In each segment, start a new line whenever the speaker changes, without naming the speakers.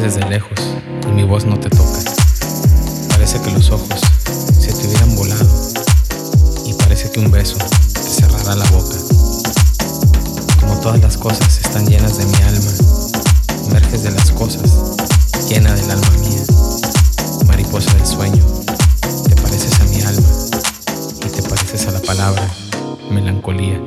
Desde lejos y mi voz no te toca. Parece que los ojos se te hubieran volado y parece que un beso te cerrará la boca. Como todas las cosas están llenas de mi alma, emerges de las cosas, llena del alma mía, mariposa del sueño, te pareces a mi alma y te pareces a la palabra melancolía.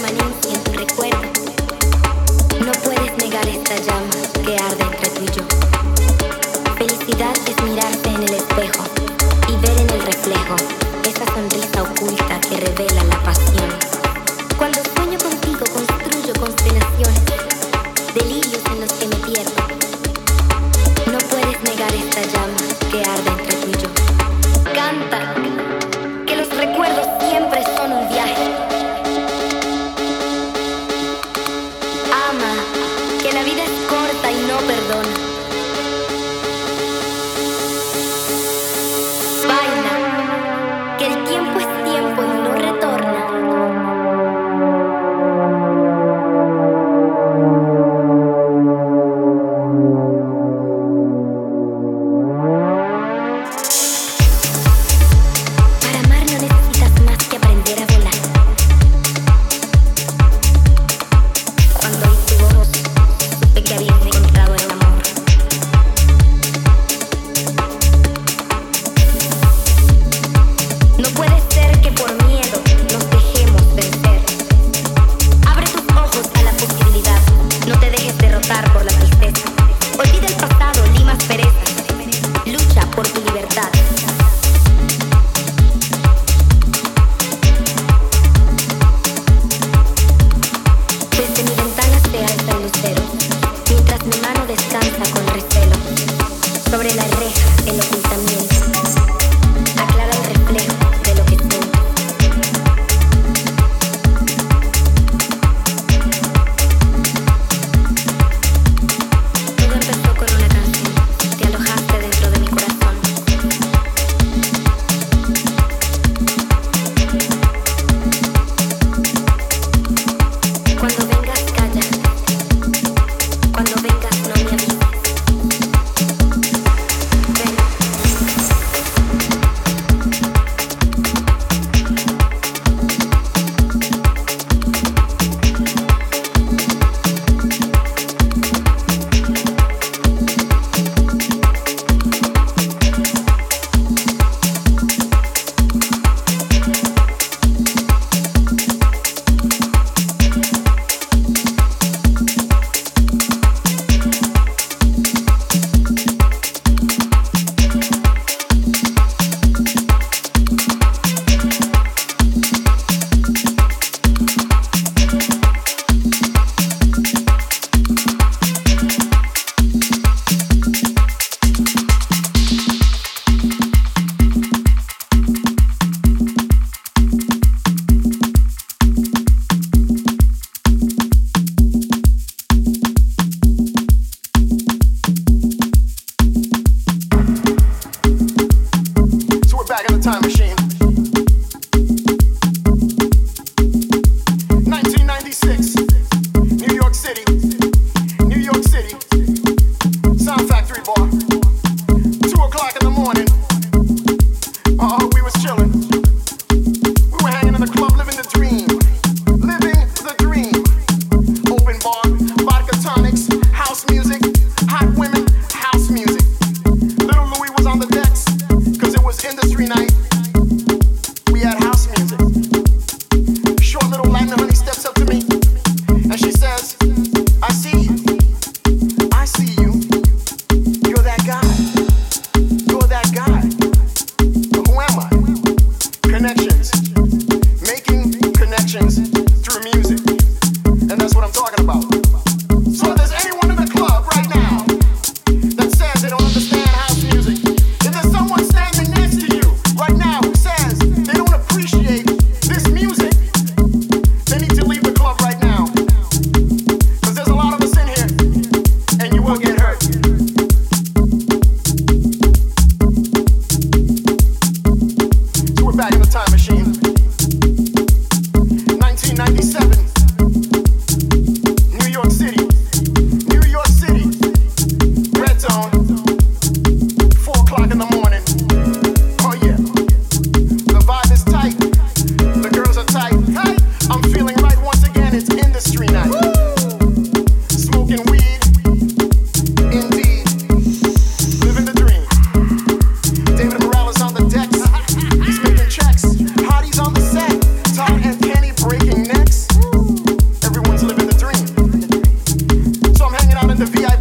permanencia. the VIP.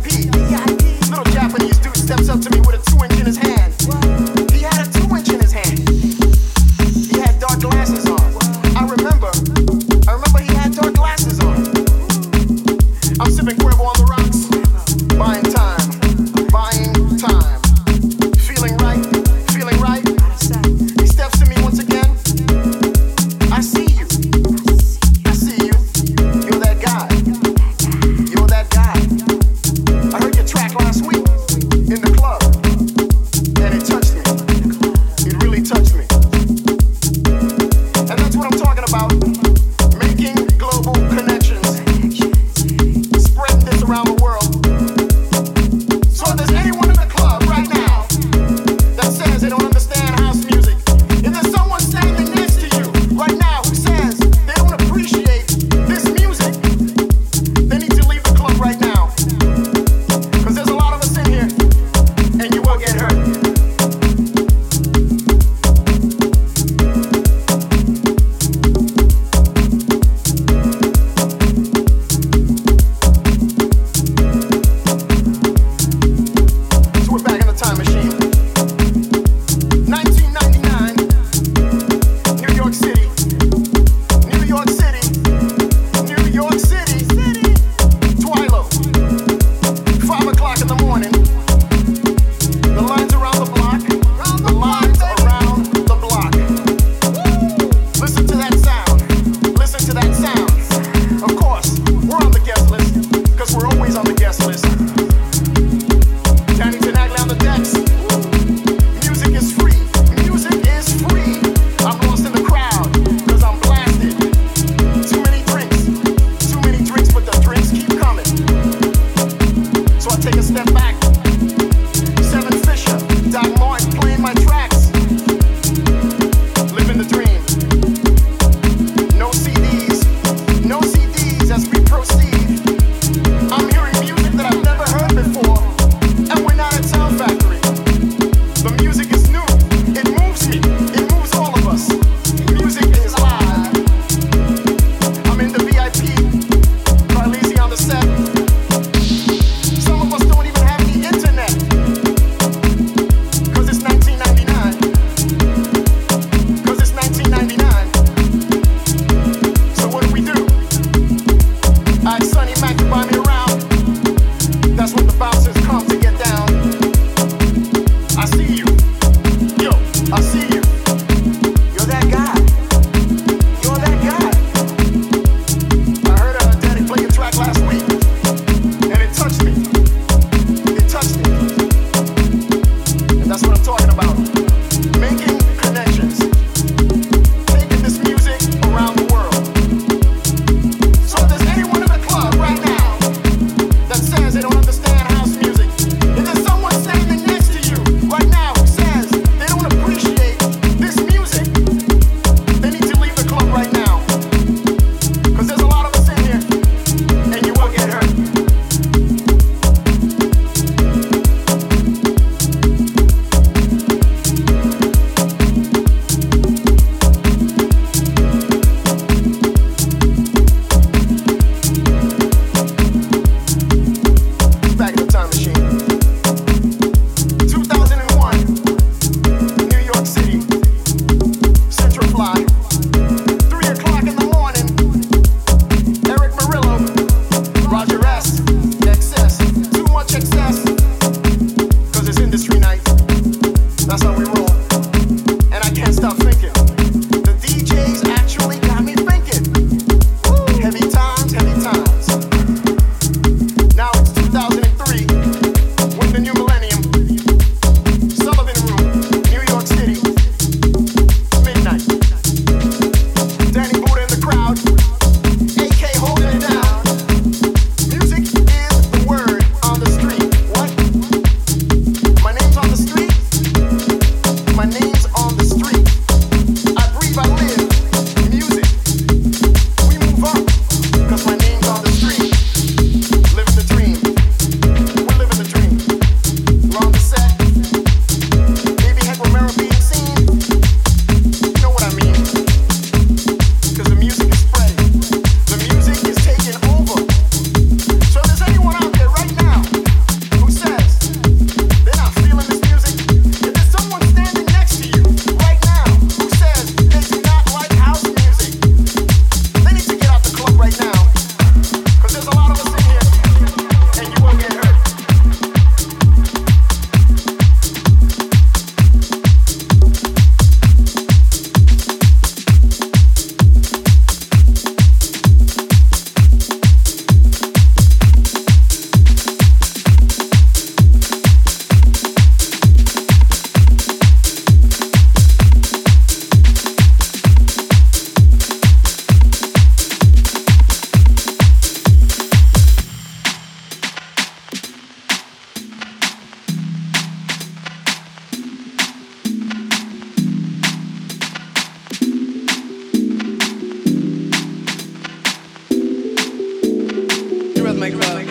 like love.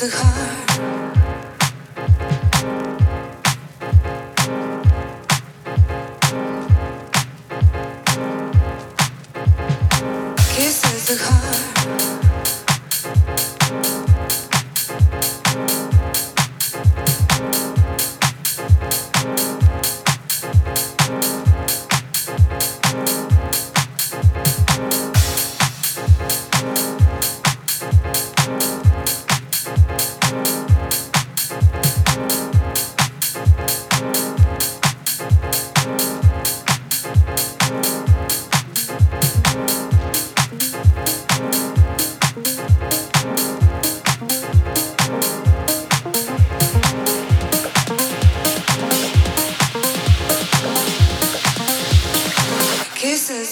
The heart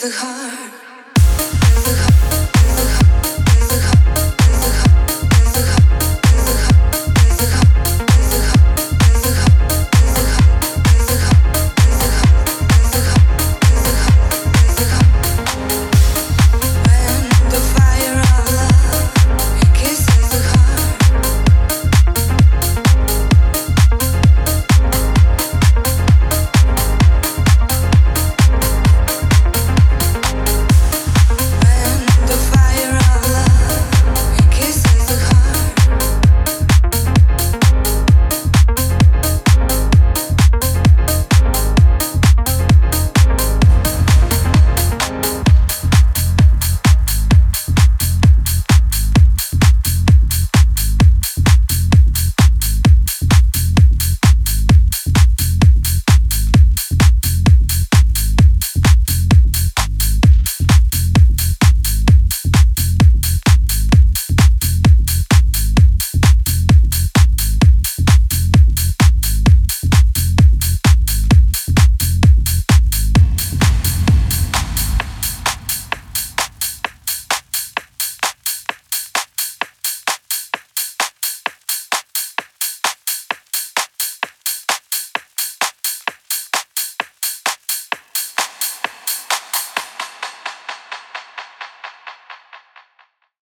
the heart.